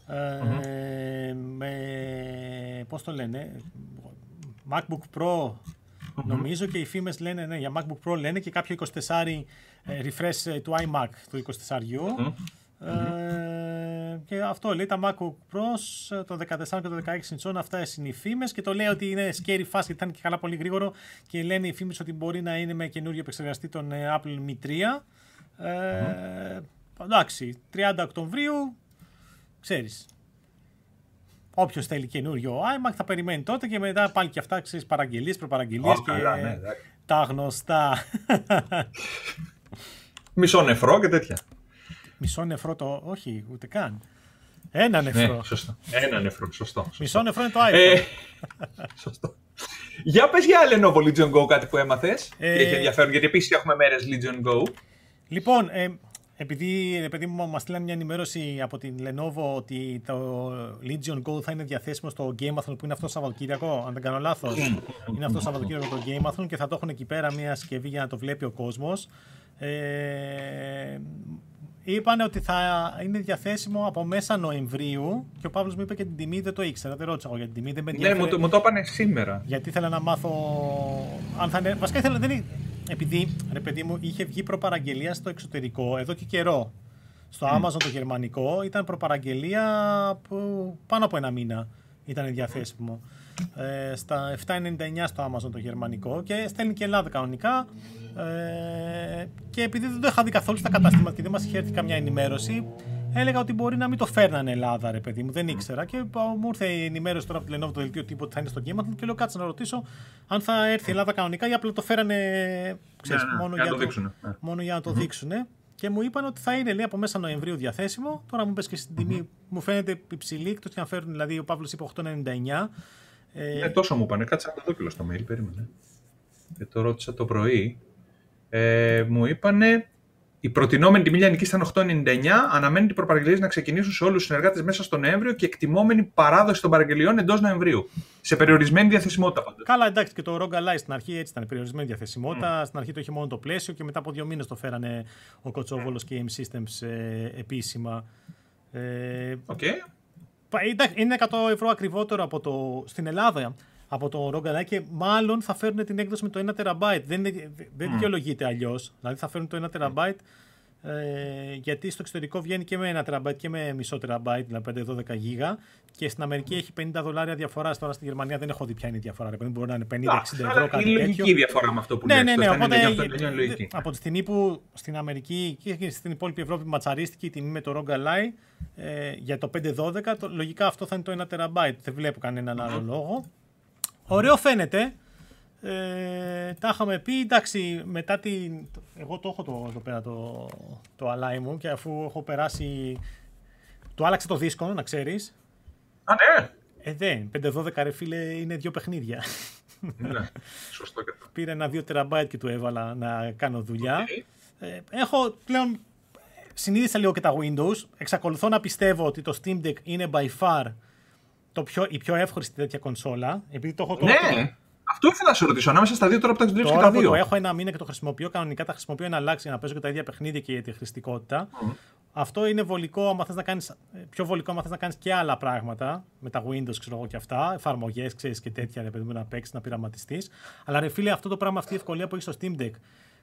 Ε, με, πώς το λένε, MacBook Pro. Νομίζω και οι φήμες λένε, ναι, για MacBook Pro λένε και κάποιο 24 ε, refresh ε, του iMac του 24U. Ε, και αυτό λέει τα MacBook Pros το 14 και το 16 inch αυτά είναι οι φήμες και το λέει ότι είναι scary fast γιατί ήταν και καλά πολύ γρήγορο και λένε οι φήμες ότι μπορεί να είναι με καινούριο επεξεργαστή των Apple Mi 3 ε, εντάξει 30 Οκτωβρίου ξέρεις Όποιος θέλει καινούριο iMac θα περιμένει τότε και μετά πάλι και αυτά ξέρεις παραγγελίες, προπαραγγελίες και ναι, τα γνωστά. Μισό νεφρό και τέτοια. Μισό νεφρό το. Όχι, ούτε καν. Ένα ναι, νεφρό. Ναι, σωστό. Ένα νεφρό, σωστό. σωστό. Μισό νεφρό είναι το iPhone. Ε, σωστό. Για πες για Lenovo Legion Go κάτι που έμαθες ε, και έχει ενδιαφέρον, γιατί επίσης έχουμε μέρες Legion Go. Λοιπόν, ε, επειδή, επειδή μου μας στείλανε μια ενημέρωση από την Lenovo ότι το Legion Go θα είναι διαθέσιμο στο Gameathon που είναι αυτό το Σαββατοκύριακο, αν δεν κάνω λάθος, είναι αυτό το Σαββατοκύριακο το Gameathon και θα το έχουν εκεί πέρα μια συσκευή για να το βλέπει ο κόσμος. Ε, είπαν ότι θα είναι διαθέσιμο από μέσα Νοεμβρίου και ο Παύλος μου είπε και την τιμή, δεν το ήξερα, δεν ρώτησα εγώ για την τιμή. Δεν με ναι, μου το, μου το είπανε σήμερα. Γιατί ήθελα να μάθω αν θα είναι... Βασικά ήθελα, δεν επειδή, ρε παιδί μου, είχε βγει προπαραγγελία στο εξωτερικό εδώ και καιρό. Στο Amazon το γερμανικό ήταν προπαραγγελία που πάνω από ένα μήνα ήταν διαθέσιμο. Ε, στα 7,99 στο Amazon το γερμανικό και στέλνει και Ελλάδα κανονικά. Ε, και επειδή δεν το είχα δει καθόλου στα καταστήματα και δεν μα είχε έρθει καμιά ενημέρωση, έλεγα ότι μπορεί να μην το φέρνανε Ελλάδα, ρε παιδί μου. Δεν ήξερα. Και μου ήρθε η ενημέρωση τώρα από τη Lenovo το δελτίο τύπου ότι θα είναι στο Game και λέω κάτσε να ρωτήσω αν θα έρθει η Ελλάδα κανονικά ή απλά το φέρανε ξέρεις, ναι, ναι, μόνο, για το, δείξουν, ναι. μόνο για να το δείξουν. Και μου είπαν ότι θα είναι λέει, από μέσα Νοεμβρίου διαθέσιμο. Τώρα μου πες και στην τιμή, μου φαίνεται υψηλή, εκτός και αν φέρουν, δηλαδή ο Παύλος είπε 8,99. Ε, ε, τόσο μου είπανε, κάτσε να το δω στο mail, περίμενε. Και το ρώτησα το πρωί. Ε, μου είπανε η προτινόμενη τιμή λιανικής ήταν 8,99. Αναμένεται οι προπαραγγελίες να ξεκινήσουν σε όλους τους συνεργάτες μέσα στο Νοέμβριο και εκτιμόμενη παράδοση των παραγγελιών εντός Νοεμβρίου. Σε περιορισμένη διαθεσιμότητα πάντα. Καλά, εντάξει, και το Rogue Ally στην αρχή έτσι ήταν. Περιορισμένη διαθεσιμότητα. Mm. Στην αρχή το είχε μόνο το πλαίσιο και μετά από δύο μήνες το φέρανε ο Κοτσόβολος και η M Systems ε, επίσημα. Ε, okay. Είναι 100 ευρώ ακριβότερο από το, στην Ελλάδα από το Rogue και μάλλον θα φέρουν την έκδοση με το 1 TB. Δεν, δεν mm. δικαιολογείται αλλιώς. Δηλαδή θα φέρουν το 1 TB ε, γιατί στο εξωτερικό βγαίνει και με 1 TB και με μισό TB, δηλαδή 5-12 GB. Και στην Αμερική έχει 50 δολάρια διαφοράς. Τώρα στη Γερμανία δεν έχω δει ποια είναι η διαφορά. Ρε, μπορεί να είναι 50-60 ευρώ κάτι Είναι λογική διαφορά με αυτό που ναι, ναι, ναι, οπότε, από τη στιγμή που στην Αμερική και στην υπόλοιπη Ευρώπη ματσαρίστηκε η τιμή με το Rogue Ally ε, για το 5-12, λογικά αυτό θα είναι το 1 TB. Δεν βλέπω κανέναν άλλο λόγο. Ωραίο φαίνεται. Ε, τα είχαμε πει, εντάξει, μετά την... Εγώ το έχω το, εδώ πέρα το, το αλάι μου και αφού έχω περάσει... Το άλλαξε το δίσκο, να ξέρεις. Α, ναι. Ε, δεν. 5-12 ρε φίλε είναι δύο παιχνίδια. Ναι, σωστό και αυτό. Πήρε ένα 2 τεραμπάιτ και του έβαλα να κάνω δουλειά. Ε, έχω πλέον... Συνείδησα λίγο και τα Windows. Εξακολουθώ να πιστεύω ότι το Steam Deck είναι by far το πιο, η πιο εύκολη στη τέτοια κονσόλα. Επειδή το έχω το. Ναι! Αυτό ήθελα να σε ρωτήσω. Ανάμεσα στα δύο τώρα που τα δουλεύει και τα δύο. Το έχω ένα μήνα και το χρησιμοποιώ κανονικά. Τα χρησιμοποιώ να αλλάξει για να παίζω και τα ίδια παιχνίδια και για τη χρηστικότητα. Mm. Αυτό είναι βολικό άμα θες να κάνεις, πιο βολικό άμα θες να κάνεις και άλλα πράγματα με τα Windows ξέρω εγώ και αυτά, εφαρμογές ξέρεις και τέτοια ρε παιδί μου να παίξεις, να πειραματιστείς. Αλλά ρε φίλε αυτό το πράγμα, αυτή η ευκολία που έχεις στο Steam Deck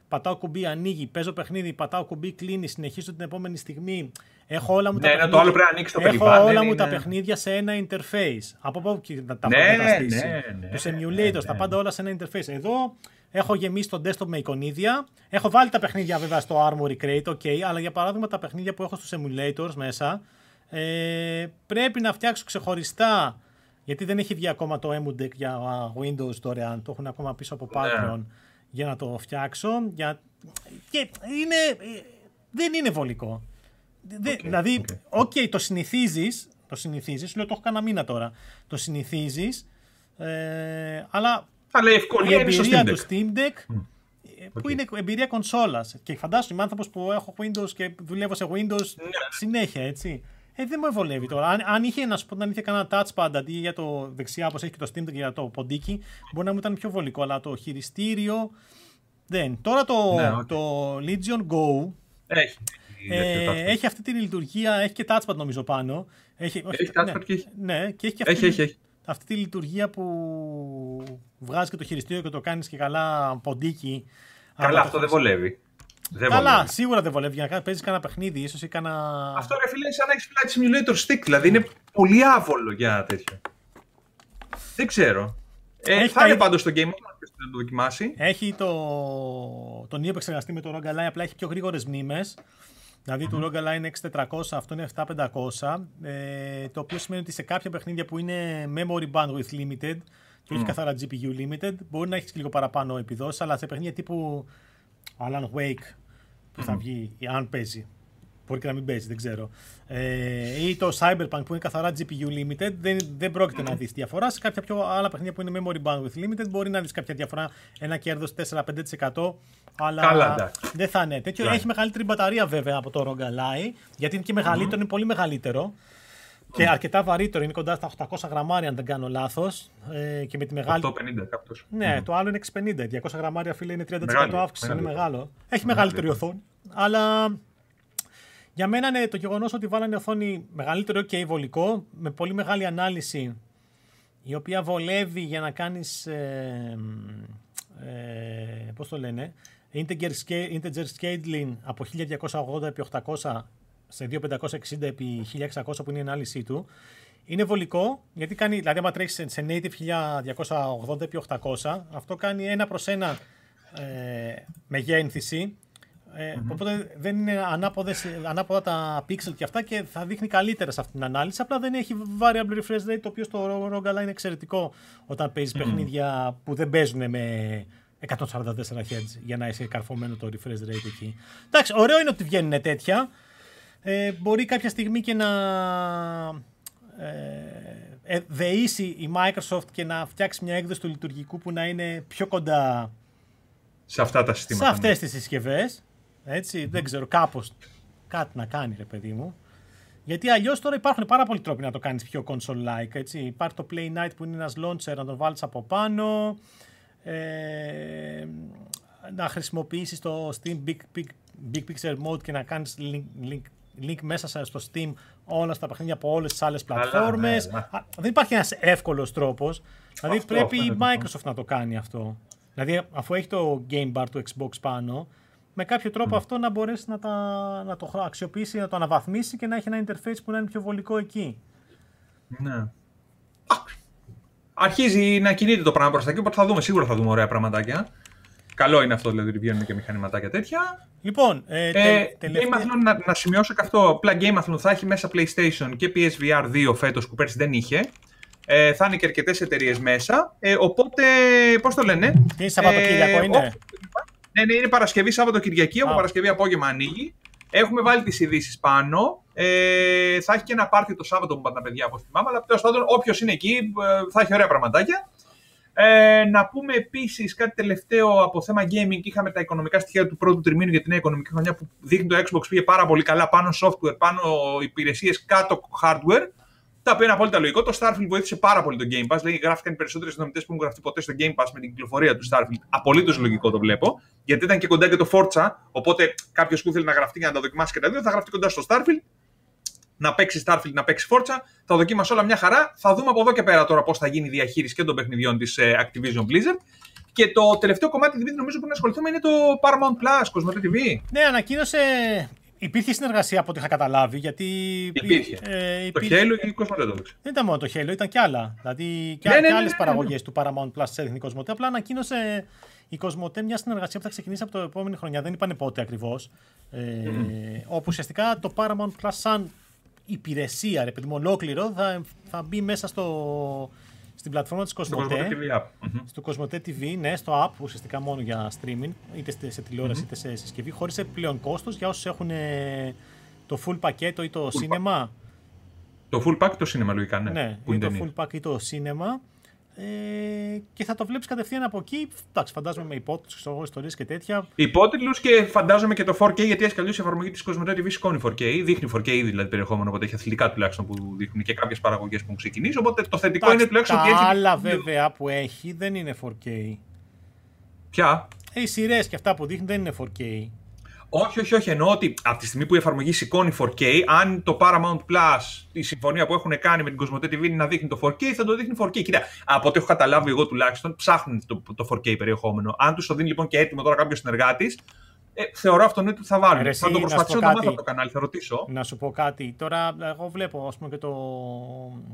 πατάω κουμπί, ανοίγει, παίζω παιχνίδι, πατάω κουμπί, κλείνει, συνεχίζω την επόμενη στιγμή. Έχω όλα μου, ναι, τα, ναι, παιχνίδια, το άλλο πρέπει να ανοίξει το έχω όλα μου τα παιχνίδια σε ένα interface. Από πού και τα ναι, έχω καταστήσει. Ναι, ναι, Τους emulators, ναι, τα πάντα όλα σε ένα interface. Εδώ έχω γεμίσει το desktop με εικονίδια. Έχω βάλει τα παιχνίδια βέβαια στο Armory Crate, ok, αλλά για παράδειγμα τα παιχνίδια που έχω στους emulators μέσα ε, πρέπει να φτιάξω ξεχωριστά γιατί δεν έχει βγει ακόμα το EmuDeck για Windows δωρεάν, το έχουν ακόμα πίσω από Patreon για να το φτιάξω. Για... Και είναι... δεν είναι βολικό. Okay, δηλαδή, οκέι, okay. το συνηθίζεις, το συνηθίζεις, λέω το έχω κανένα μήνα τώρα. Το συνηθίζεις, ε, αλλά, αλλά η, η εμπειρία του Steam Deck που είναι εμπειρία κονσόλας. Και φαντάσου, είμαι άνθρωπος που έχω Windows και δουλεύω σε Windows ναι. συνέχεια, έτσι. Ε, δεν μου βολεύει τώρα. Αν, αν είχε, να σου πω, αν είχε κανένα touchpad αντί για το δεξιά, όπως έχει και το Steam και για το ποντίκι, μπορεί να μου ήταν πιο βολικό. Αλλά το χειριστήριο δεν. Τώρα το, ναι, το Legion Go. Έχει. Ε, έχει αυτή τη λειτουργία, έχει και touchpad νομίζω πάνω. Έχει, έχει touchpad ναι, και έχει. Ναι, και έχει και αυτή, έχει, έχει, έχει. αυτή τη λειτουργία που βγάζει και το χειριστήριο και το κάνεις και καλά ποντίκι. Καλά, αυτό δεν βολεύει. Δεν Καλά, βολεύει. σίγουρα δεν βολεύει. Για να παίζεις κανένα παιχνίδι, ίσως ή κανένα. Αυτό ρε φίλε, σαν να έχεις flight simulator stick. Δηλαδή είναι πολύ άβολο για τέτοιο. Δεν ξέρω. Ε, θα είναι πάντως στο game να το δοκιμάσει. Έχει το, τον ίδιο επεξεργαστή με το Rogalai, απλά έχει πιο γρήγορες μνήμες. Δηλαδή mm-hmm. το Rogalai είναι 6400, αυτό είναι 7500. Ε, το οποίο σημαίνει ότι σε κάποια παιχνίδια που είναι memory bandwidth limited και όχι mm. καθαρά GPU limited, μπορεί να έχεις λίγο παραπάνω επιδόσεις, αλλά σε παιχνίδια τύπου Alan Wake που θα βγει, αν παίζει. Μπορεί και να μην παίζει, δεν ξέρω. Ε, ή το Cyberpunk που είναι καθαρά GPU limited, δεν, δεν πρόκειται να δεις διαφορά. Σε κάποια πιο άλλα παιχνίδια που είναι memory bandwidth limited, μπορεί να δεις κάποια διαφορά, ένα κέρδος 4-5%. Αλλά Καλά, δεν θα είναι τέτοιο. Έχει μεγαλύτερη μπαταρία βέβαια από το Rogalai, γιατί είναι και μεγαλύτερο, είναι πολύ μεγαλύτερο. Και αρκετά βαρύτερο, είναι κοντά στα 800 γραμμάρια, αν δεν κάνω λάθος. Ε, και με τη μεγάλη. 850 κάπως. Ναι, το άλλο είναι 650. 200 γραμμάρια, φίλε, είναι 30% μεγάλη, αύξηση. Μεγάλη. Είναι μεγάλο. Έχει μεγαλύτερη οθόνη. Αλλά για μένα είναι το γεγονός ότι βάλανε οθόνη μεγαλύτερο και βολικό, με πολύ μεγάλη ανάλυση, η οποία βολεύει για να κάνεις. Ε, ε, Πώς το λένε, integer, integer scaling από 1280 επί 800 σε 2560 επί 1600 που είναι η ανάλυση του. Είναι βολικό, γιατί κάνει, δηλαδή άμα τρέχεις σε native 1280 επί 800, αυτό κάνει ένα προς ένα ε, μεγένθηση, ε, mm-hmm. Οπότε δεν είναι ανάποδες, ανάποδα τα pixel και αυτά και θα δείχνει καλύτερα σε αυτή την ανάλυση. Απλά δεν έχει variable refresh rate, το οποίο στο Rogala είναι εξαιρετικό όταν παίζεις mm-hmm. παιχνίδια που δεν παίζουν με 144 Hz για να είσαι καρφωμένο το refresh rate εκεί. Εντάξει, ωραίο είναι ότι βγαίνουν τέτοια ε, μπορεί κάποια στιγμή και να ε, ε, δεήσει η Microsoft και να φτιάξει μια έκδοση του λειτουργικού που να είναι πιο κοντά σε αυτά τα συστήματα. Σε αυτές τις συσκευές. Έτσι, δεν ξέρω, κάπως κάτι να κάνει ρε παιδί μου. Γιατί αλλιώς τώρα υπάρχουν πάρα πολλοί τρόποι να το κάνεις πιο console-like. Έτσι. Υπάρχει το Play Night που είναι ένας launcher να το βάλεις από πάνω. Ε, να χρησιμοποιήσεις το Steam Big, Big, Big Picture Mode και να κάνεις link, link link μέσα στο Steam όλα στα παιχνίδια από όλες τις άλλες πλατφόρμες. Ναι, δεν υπάρχει ένας εύκολος τρόπος. Δηλαδή πρέπει η Microsoft να το κάνει αυτό. Δηλαδή αφού έχει το Game Bar του Xbox πάνω, με κάποιο τρόπο αυτό να μπορέσει να, τα, να το αξιοποιήσει, να το αναβαθμίσει και να έχει ένα interface που να είναι πιο βολικό εκεί. Ναι. Αρχίζει να κινείται το πράγμα προς τα εκεί, οπότε θα δούμε, σίγουρα θα δούμε ωραία πραγματάκια. Καλό είναι αυτό, δηλαδή, βγαίνουν και μηχανηματάκια τέτοια. Λοιπόν, ε, ε, τελευταία... Game να, να σημειώσω και αυτό. Απλά Game Athlon θα έχει μέσα PlayStation και PSVR 2 φέτος που πέρσι δεν είχε. Ε, θα είναι και αρκετές εταιρείες μέσα. Ε, οπότε, πώς το λένε. Είναι Σαββατοκύριακο, ε, είναι; ναι, ναι, είναι Παρασκευή, Σαββατοκυριακή. Από Παρασκευή απόγευμα ανοίγει. Έχουμε βάλει τις ειδήσεις πάνω. Ε, θα έχει και ένα πάρτι το Σάββατο που πάνε τα παιδιά, όπως θυμάμαι. Αλλά τέλος πάντων, όποιος είναι εκεί ε, θα έχει ωραία πραγματάκια. Ε, να πούμε επίσης κάτι τελευταίο από θέμα gaming. Είχαμε τα οικονομικά στοιχεία του πρώτου τριμήνου για την νέα οικονομική χρονιά που δείχνει το Xbox πήγε πάρα πολύ καλά πάνω software, πάνω υπηρεσίες, κάτω hardware. Τα οποία είναι απόλυτα λογικό. Το Starfield βοήθησε πάρα πολύ το Game Pass. Δηλαδή, γράφηκαν οι περισσότερε συνδρομητέ που έχουν γραφτεί ποτέ στο Game Pass με την κυκλοφορία του Starfield. Απολύτως λογικό το βλέπω. Γιατί ήταν και κοντά και το Forza. Οπότε κάποιος που ήθελε να γραφτεί για να τα δοκιμάσει και τα δύο θα γραφτεί κοντά στο Starfield να παίξει Starfield, να παίξει Forza. Τα δοκίμασα όλα μια χαρά. Θα δούμε από εδώ και πέρα τώρα πώς θα γίνει η διαχείριση και των παιχνιδιών της ε, Activision Blizzard. Και το τελευταίο κομμάτι, Δημήτρη, νομίζω που να ασχοληθούμε είναι το Paramount Plus, Cosmote TV. Ναι, ανακοίνωσε. Υπήρχε συνεργασία από ό,τι είχα καταλάβει. Γιατί υπήρχε. Ε, υπήρχε. Το Halo και η Cosmote το Δεν ήταν μόνο το Halo, ήταν και άλλα. Δηλαδή και, ναι, ναι, ναι, άλλες ναι, ναι, παραγωγέ του Paramount Plus σε εθνική Cosmote. Απλά ανακοίνωσε η Cosmote μια συνεργασία που θα ξεκινήσει από το επόμενη χρονιά. Δεν είπανε πότε ακριβώς. Ε, mm. Όπου ουσιαστικά το Paramount Plus, σαν υπηρεσία, ρε παιδί μου, ολόκληρο, θα, θα μπει μέσα στο, στην πλατφόρμα της Cosmote. Στο Cosmote TV, ναι, στο app, ουσιαστικά μόνο για streaming, είτε σε τηλεόραση είτε σε συσκευή, χωρίς πλέον κόστος για όσους έχουν το full πακέτο ή το full cinema. Το full pack το cinema λογικά, ναι. Ναι, ή το full pack ή το cinema. Ε, και θα το βλέπεις κατευθείαν από εκεί. Εντάξει, φαντάζομαι με υπότιτλους, ιστορίες και τέτοια. Υπότιτλους και φαντάζομαι και το 4K, γιατί έτσι καλώ η εφαρμογή της Cosmote TV σηκώνει 4K. Δείχνει 4K ήδη δηλαδή περιεχόμενο, οπότε έχει αθλητικά τουλάχιστον που δείχνουν και κάποιες παραγωγές που έχουν ξεκινήσει. Οπότε το θετικό Εντάξει, είναι τουλάχιστον ότι έχει. Τα άλλα βέβαια που έχει δεν είναι 4K. Ποια; Ε, οι σειρές και αυτά που δείχνουν δεν είναι 4K. Όχι, όχι, όχι. Εννοώ ότι από τη στιγμή που η εφαρμογή σηκώνει 4K, αν το Paramount Plus, η συμφωνία που έχουν κάνει με την Cosmote TV είναι να δείχνει το 4K, θα το δείχνει 4K. Κοίτα, από ό,τι έχω καταλάβει εγώ τουλάχιστον, ψάχνουν το, το 4K περιεχόμενο. Αν τους το δίνει λοιπόν και έτοιμο τώρα κάποιος συνεργάτης, ε, θεωρώ αυτονόητο ότι θα βάλουν. Ρε, θα το προσπαθήσω να, να μάθω το κανάλι, θα ρωτήσω. Να σου πω κάτι. Τώρα, εγώ βλέπω ας πούμε, και το,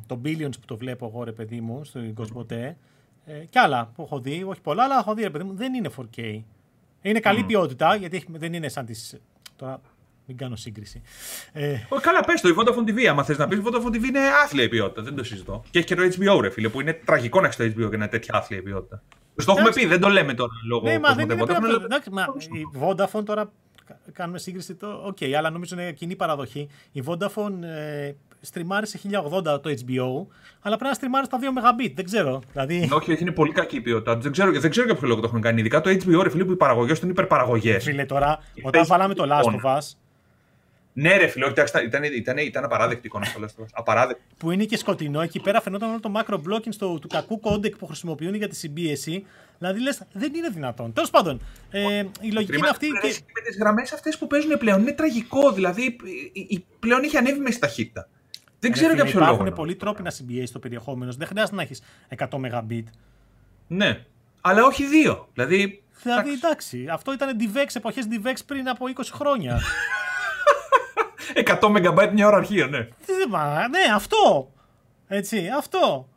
το Billions που το βλέπω εγώ, ρε παιδί μου, στην Cosmote. Ε, και άλλα που έχω δει, όχι πολλά, αλλά έχω δει, ρε παιδί μου, δεν είναι 4K. Είναι καλή mm. ποιότητα, γιατί δεν είναι σαν τις... Τώρα μην κάνω σύγκριση. Ε... Ο, καλά, πες το, η Vodafone TV. Άμα θες να πεις, η Vodafone TV είναι άθλια η ποιότητα. Δεν το συζητώ. Και έχει και το HBO, ρε φίλε, που είναι τραγικό να έχει το HBO και να είναι τέτοια άθλια η ποιότητα. Το έχουμε πει, δεν το λέμε τώρα λόγω ναι, μα δεν είναι Vodafone. Εντάξει, μα, η Vodafone τώρα κάνουμε σύγκριση. Οκέι, okay, αλλά νομίζω είναι κοινή παραδοχή. Η Vodafone ε, στριμάρει σε 1080 το HBO, αλλά πρέπει να στριμάρει στα 2 Mbit. Δεν ξέρω. Δηλαδή... Όχι, όχι, είναι πολύ κακή η ποιότητα. Δεν ξέρω, δεν ξέρω για ποιο λόγο το έχουν κάνει. Ειδικά το HBO, ρε φίλε, που οι παραγωγές του είναι υπερπαραγωγές. Φίλε, τώρα, όταν βάλαμε το Last of Us, ναι, ρε φίλε, ήταν, ήταν, ήταν απαράδεκτη εικόνα στο Last Απαράδεκτη. Που είναι και σκοτεινό. Εκεί πέρα φαινόταν όλο το macro blocking στο, του κακού codec που χρησιμοποιούν για τη συμπίεση. Δηλαδή λες, δεν είναι δυνατόν. Τέλος πάντων, ε, η λογική είναι αυτή. Και... Με τις γραμμές αυτές που παίζουν πλέον είναι τραγικό. Δηλαδή, πλέον έχει ανέβει με ταχύτητα. Δεν ξέρω για ποιο λόγο. Υπάρχουν πολλοί τρόποι να συμπιέσεις το περιεχόμενο. Δεν χρειάζεται να έχεις 100 Mbit. Ναι. Αλλά όχι δύο. Δηλαδή. Δηλαδή, εντάξει. Αυτό ήταν DivX, εποχές DivX πριν από 20 χρόνια. 100 MB μια ώρα αρχείο, ναι. ναι, αυτό. Έτσι, αυτό.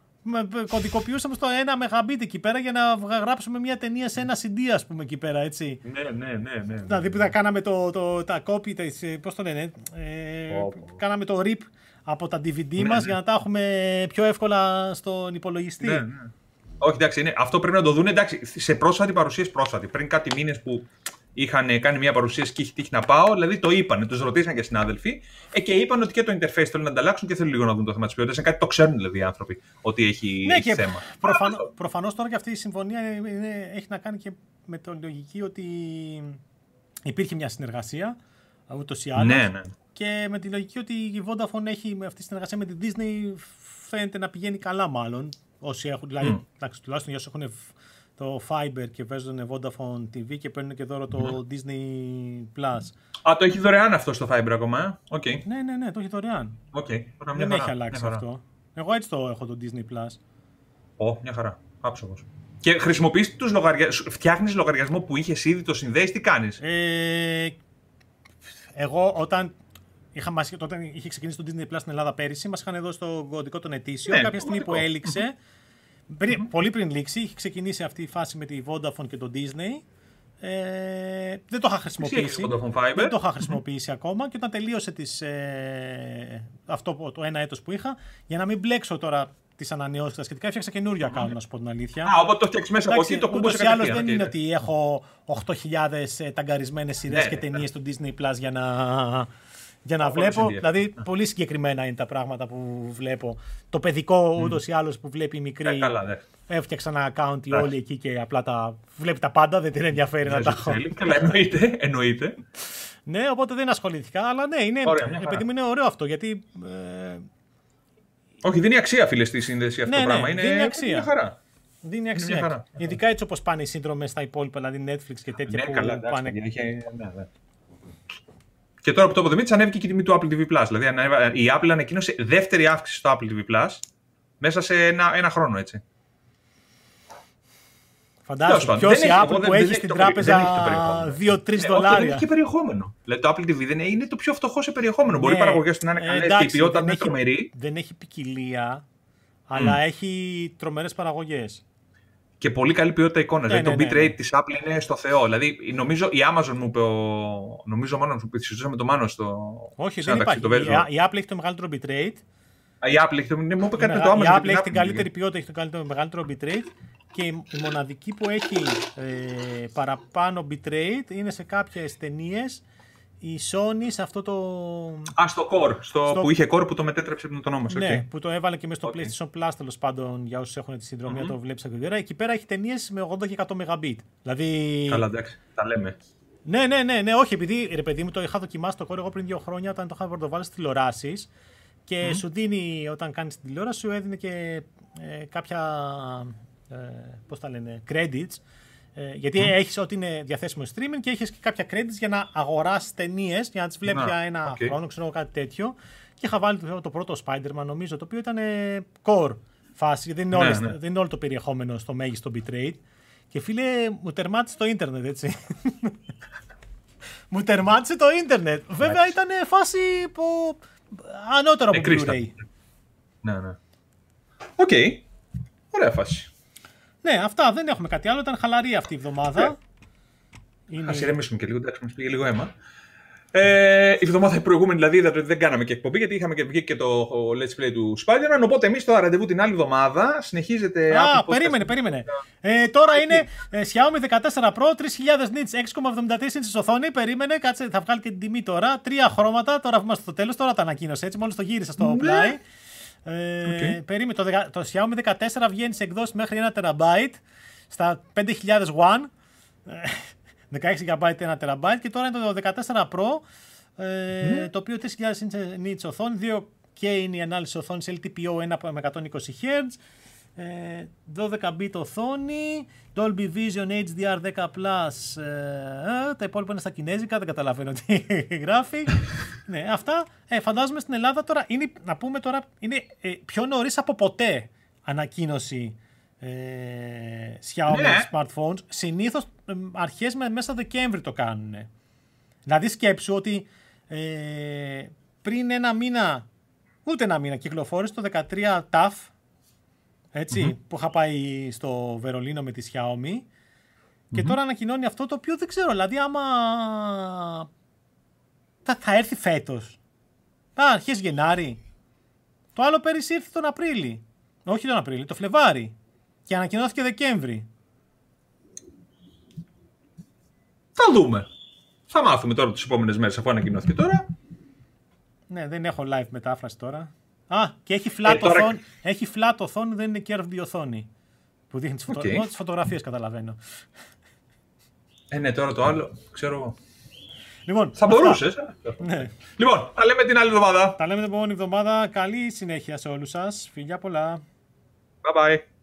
Κωδικοποιούσαμε στο 1 Mbit εκεί πέρα για να γράψουμε μια ταινία σε ένα CD, ας πούμε, εκεί πέρα, έτσι. Ναι, ναι, ναι. ναι. Δηλαδή που θα κάναμε το, το, τα copy, πώς το λένε, ε, κάναμε το rip από τα DVD ναι, μας ναι. για να τα έχουμε πιο εύκολα στον υπολογιστή. Ναι, ναι. Όχι, εντάξει, είναι. αυτό πρέπει να το δουν εντάξει, σε πρόσφατη παρουσίαση πρόσφατη. Πριν κάτι μήνες που είχαν κάνει μια παρουσίαση και είχε τύχει να πάω, δηλαδή το είπαν, τους ρωτήσαν και συνάδελφοι ε, και είπαν ότι και το interface θέλουν να ανταλλάξουν και θέλουν λίγο να δουν το θέμα της ποιότητας. Είναι κάτι το ξέρουν δηλαδή οι άνθρωποι ότι έχει, ναι, έχει και θέμα. Προφανώ τώρα και αυτή η συμφωνία είναι, έχει να κάνει και με τη λογική ότι υπήρχε μια συνεργασία ούτως ή άλλως. Ναι, ναι. Και με τη λογική ότι η Vodafone έχει με αυτή τη συνεργασία με την Disney φαίνεται να πηγαίνει καλά μάλλον. Όσοι έχουν, δηλαδή, mm. εντάξει, τουλάχιστον για όσοι έχουν το Fiber και παίζουν Vodafone TV και παίρνουν και δώρο το Disney Plus. Α, το έχει δωρεάν αυτό στο Fiber ακόμα, ε; Okay. Ναι, ναι, ναι, το έχει δωρεάν. Okay. Δεν έχει αλλάξει αυτό. Εγώ έτσι το έχω το Disney Plus. Ω, μια χαρά. Άψογος. Και χρησιμοποιείς τους λογαριασμούς, φτιάχνεις λογαριασμό που είχες ήδη, το συνδέεις, τι κάνεις; Ε, εγώ όταν Είχα, μας, όταν είχε ξεκινήσει το Disney Plus στην Ελλάδα πέρυσι, μας είχαν δώσει το κωδικό των ετήσιο. Ναι, κάποια στιγμή που έληξε, πολύ πριν λήξει, είχε ξεκινήσει αυτή η φάση με τη Vodafone και το Disney. Ε, δεν το είχα χρησιμοποιήσει. Δεν το είχα χρησιμοποιήσει ακόμα και όταν τελείωσε τις, ε, αυτό το ένα έτος που είχα, για να μην μπλέξω τώρα τις ανανεώσεις τα σχετικά, έφτιαξα καινούριο account, να σου πω την αλήθεια. Α, οπότε το φτιάξεις μέσα από εκεί, το κουμπούσε Ούτω ή δεν είναι ότι έχω 8.000 ταγκαρισμένες σειρές ναι, και ταινίες ναι. του Disney Plus για να για να βλέπω. Δηλαδή, πολύ συγκεκριμένα είναι τα πράγματα που βλέπω. Το παιδικό mm. ούτως ή άλλως που βλέπει η μικρή. Ε, καλά, ναι. Έφτιαξα ένα account οι όλοι εκεί και απλά τα βλέπει τα πάντα, δεν την ενδιαφέρει να τα έχω. Καλά, εννοείται, εννοείται. ναι, οπότε δεν ασχολήθηκα, αλλά ναι, είναι, Ωραία, επειδή μου είναι ωραίο αυτό. Γιατί, ε... Όχι, δίνει αξία, φίλε, στη σύνδεση αυτό ναι, το ναι, πράγμα. Είναι δίνει αξία. Μια χαρά. Δίνει αξία. χαρά. Ειδικά έτσι όπως πάνε οι σύνδρομε στα υπόλοιπα, δηλαδή Netflix και τέτοια ναι, που καλά, πάνε. Ναι, ναι. Και τώρα που το αποδομήτησε, ανέβηκε και η τιμή του Apple TV Plus. Δηλαδή, η Apple ανακοίνωσε δεύτερη αύξηση στο Apple TV Plus μέσα σε ένα, ένα χρόνο, έτσι. Φαντάζομαι. Ποιος η Apple που έχει στην τράπεζα 2-3 δολάρια. Δεν έχει και περιεχόμενο. Δηλαδή το Apple TV δεν είναι το πιο φτωχό σε περιεχόμενο. Μπορεί οι ναι. παραγωγές του να είναι καλέ και η ποιότητα να είναι τρομερή. Δεν έχει ποικιλία, αλλά έχει τρομερές παραγωγές και πολύ καλή ποιότητα εικόνα. Ναι, δηλαδή ναι, το ναι, bitrate ναι. της Apple είναι στο Θεό. Δηλαδή νομίζω η Amazon μου είπε. Νομίζω μάλλον που συζητούσαμε το Μάνο στο. Όχι, δεν υπάρχει. Το η, η Apple έχει το μεγαλύτερο bitrate. Η Apple έχει το. Ναι, μου είπε κάτι το Amazon. Η Apple έχει την καλύτερη ποιότητα, έχει το καλύτερο, μεγαλύτερο bitrate. Και η μοναδική που έχει ε, παραπάνω bitrate είναι σε κάποιες ταινίες η Sony σε αυτό το. Α, στο Core. Στο, στο... Που είχε Core που το μετέτρεψε με τον νόμο. Ναι, που το έβαλε και μέσα στο okay. PlayStation Plus τέλος πάντων για όσους έχουν τη συνδρομη mm-hmm. το βλέπεις ακριβώ. Εκεί πέρα έχει ταινίες με 80 και 100 Mbit. Δηλαδή. Καλά, εντάξει, τα λέμε. Ναι, ναι, ναι, ναι, όχι, επειδή ρε παιδί μου το είχα δοκιμάσει το Core εγώ πριν δύο χρόνια όταν το είχα πρωτοβάλει στις τηλεοράσεις και mm. σου δίνει όταν κάνεις την τηλεόραση σου έδινε και ε, κάποια. Ε, Πώς τα λένε, credits ε, γιατί mm. έχεις ό,τι είναι διαθέσιμο streaming και έχεις και κάποια credits για να αγοράσει ταινίες για να τις βλέπεις για ένα okay. χρόνο, ξέρω κάτι τέτοιο. Και είχα βάλει το, το πρώτο Spider-Man, νομίζω, το οποίο ήταν core φάση. Δεν είναι, ναι, όλες, ναι. δεν είναι όλο το περιεχόμενο στο μέγιστο bitrate. Και φίλε, μου τερμάτισε το ίντερνετ, έτσι. μου τερμάτισε το ίντερνετ. Βέβαια ήταν φάση που ανώτερο από Blu-ray. Ναι, ναι. Οκέι. Okay. Ωραία φάση. Ναι, αυτά δεν έχουμε κάτι άλλο. Ήταν χαλαρή αυτή η εβδομάδα. Yeah. Είναι... Ας ηρεμήσουμε και λίγο, εντάξει, μας πήγε λίγο αίμα. Ε, η εβδομάδα η προηγούμενη δηλαδή είδατε ότι δεν κάναμε και εκπομπή γιατί είχαμε και, βγει και το Let's Play του Spider-Man. Οπότε εμείς το ραντεβού την άλλη εβδομάδα συνεχίζεται. Α, περίμενε, περίμενε. Ε, τώρα είναι ε, Xiaomi 14 Pro, 3000 nits, 6,73 inches οθόνη. Περίμενε, κάτσε, θα βγάλει και την τιμή τώρα. Τρία χρώματα, τώρα είμαστε στο τέλος, τώρα τα ανακοίνωσε έτσι. Μόλις το γύρισα στο ναι. πλάι. Ε, Περίμενε, το, το Xiaomi 14 βγαίνει σε εκδόσεις μέχρι 1 TB στα 5000 One. 16 GB 1 TB και τώρα είναι το 14 Pro ε, το οποίο 3000 nits οθόνης, 2K είναι η ανάλυση οθόνης LTPO 1 με 120 Hz. 12 bit οθόνη, Dolby Vision HDR 10+, ε, τα υπόλοιπα είναι στα κινέζικα, δεν καταλαβαίνω τι γράφει. ναι, αυτά ε, φαντάζομαι στην Ελλάδα τώρα, είναι, να πούμε τώρα, είναι ε, πιο νωρίς από ποτέ ανακοίνωση ε, Xiaomi ναι. smartphones. Συνήθως ε, αρχές με μέσα Δεκέμβρη το κάνουν. Δηλαδή σκέψου ότι ε, πριν ένα μήνα, ούτε ένα μήνα κυκλοφόρησε το 13 TAF ετσι που είχα πάει στο Βερολίνο με τη Xiaomi και τώρα ανακοινώνει αυτό το οποίο δεν ξέρω, δηλαδή άμα θα, θα έρθει φέτος. Α, αρχές Γενάρη. Το άλλο πέρυσι ήρθε τον Απρίλη. Όχι τον Απρίλη, το Φλεβάρι. Και ανακοινώθηκε Δεκέμβρη. Θα δούμε. Θα μάθουμε τώρα τις επόμενες μέρες αφού ανακοινώθηκε τώρα. Ναι, δεν έχω live μετάφραση τώρα. Α, και έχει flat, ε, τώρα... οθόνη, έχει flat οθόνη, δεν είναι curved οθόνη. Που δείχνει τις, φωτο... okay. τις φωτογραφίες καταλαβαίνω. Ε, ναι, τώρα το άλλο, ξέρω εγώ. Λοιπόν, θα μπορούσες. Ναι. Λοιπόν, τα λέμε την άλλη εβδομάδα. Τα λέμε την επόμενη εβδομάδα. Καλή συνέχεια σε όλους σας. Φιλιά πολλά. Bye bye.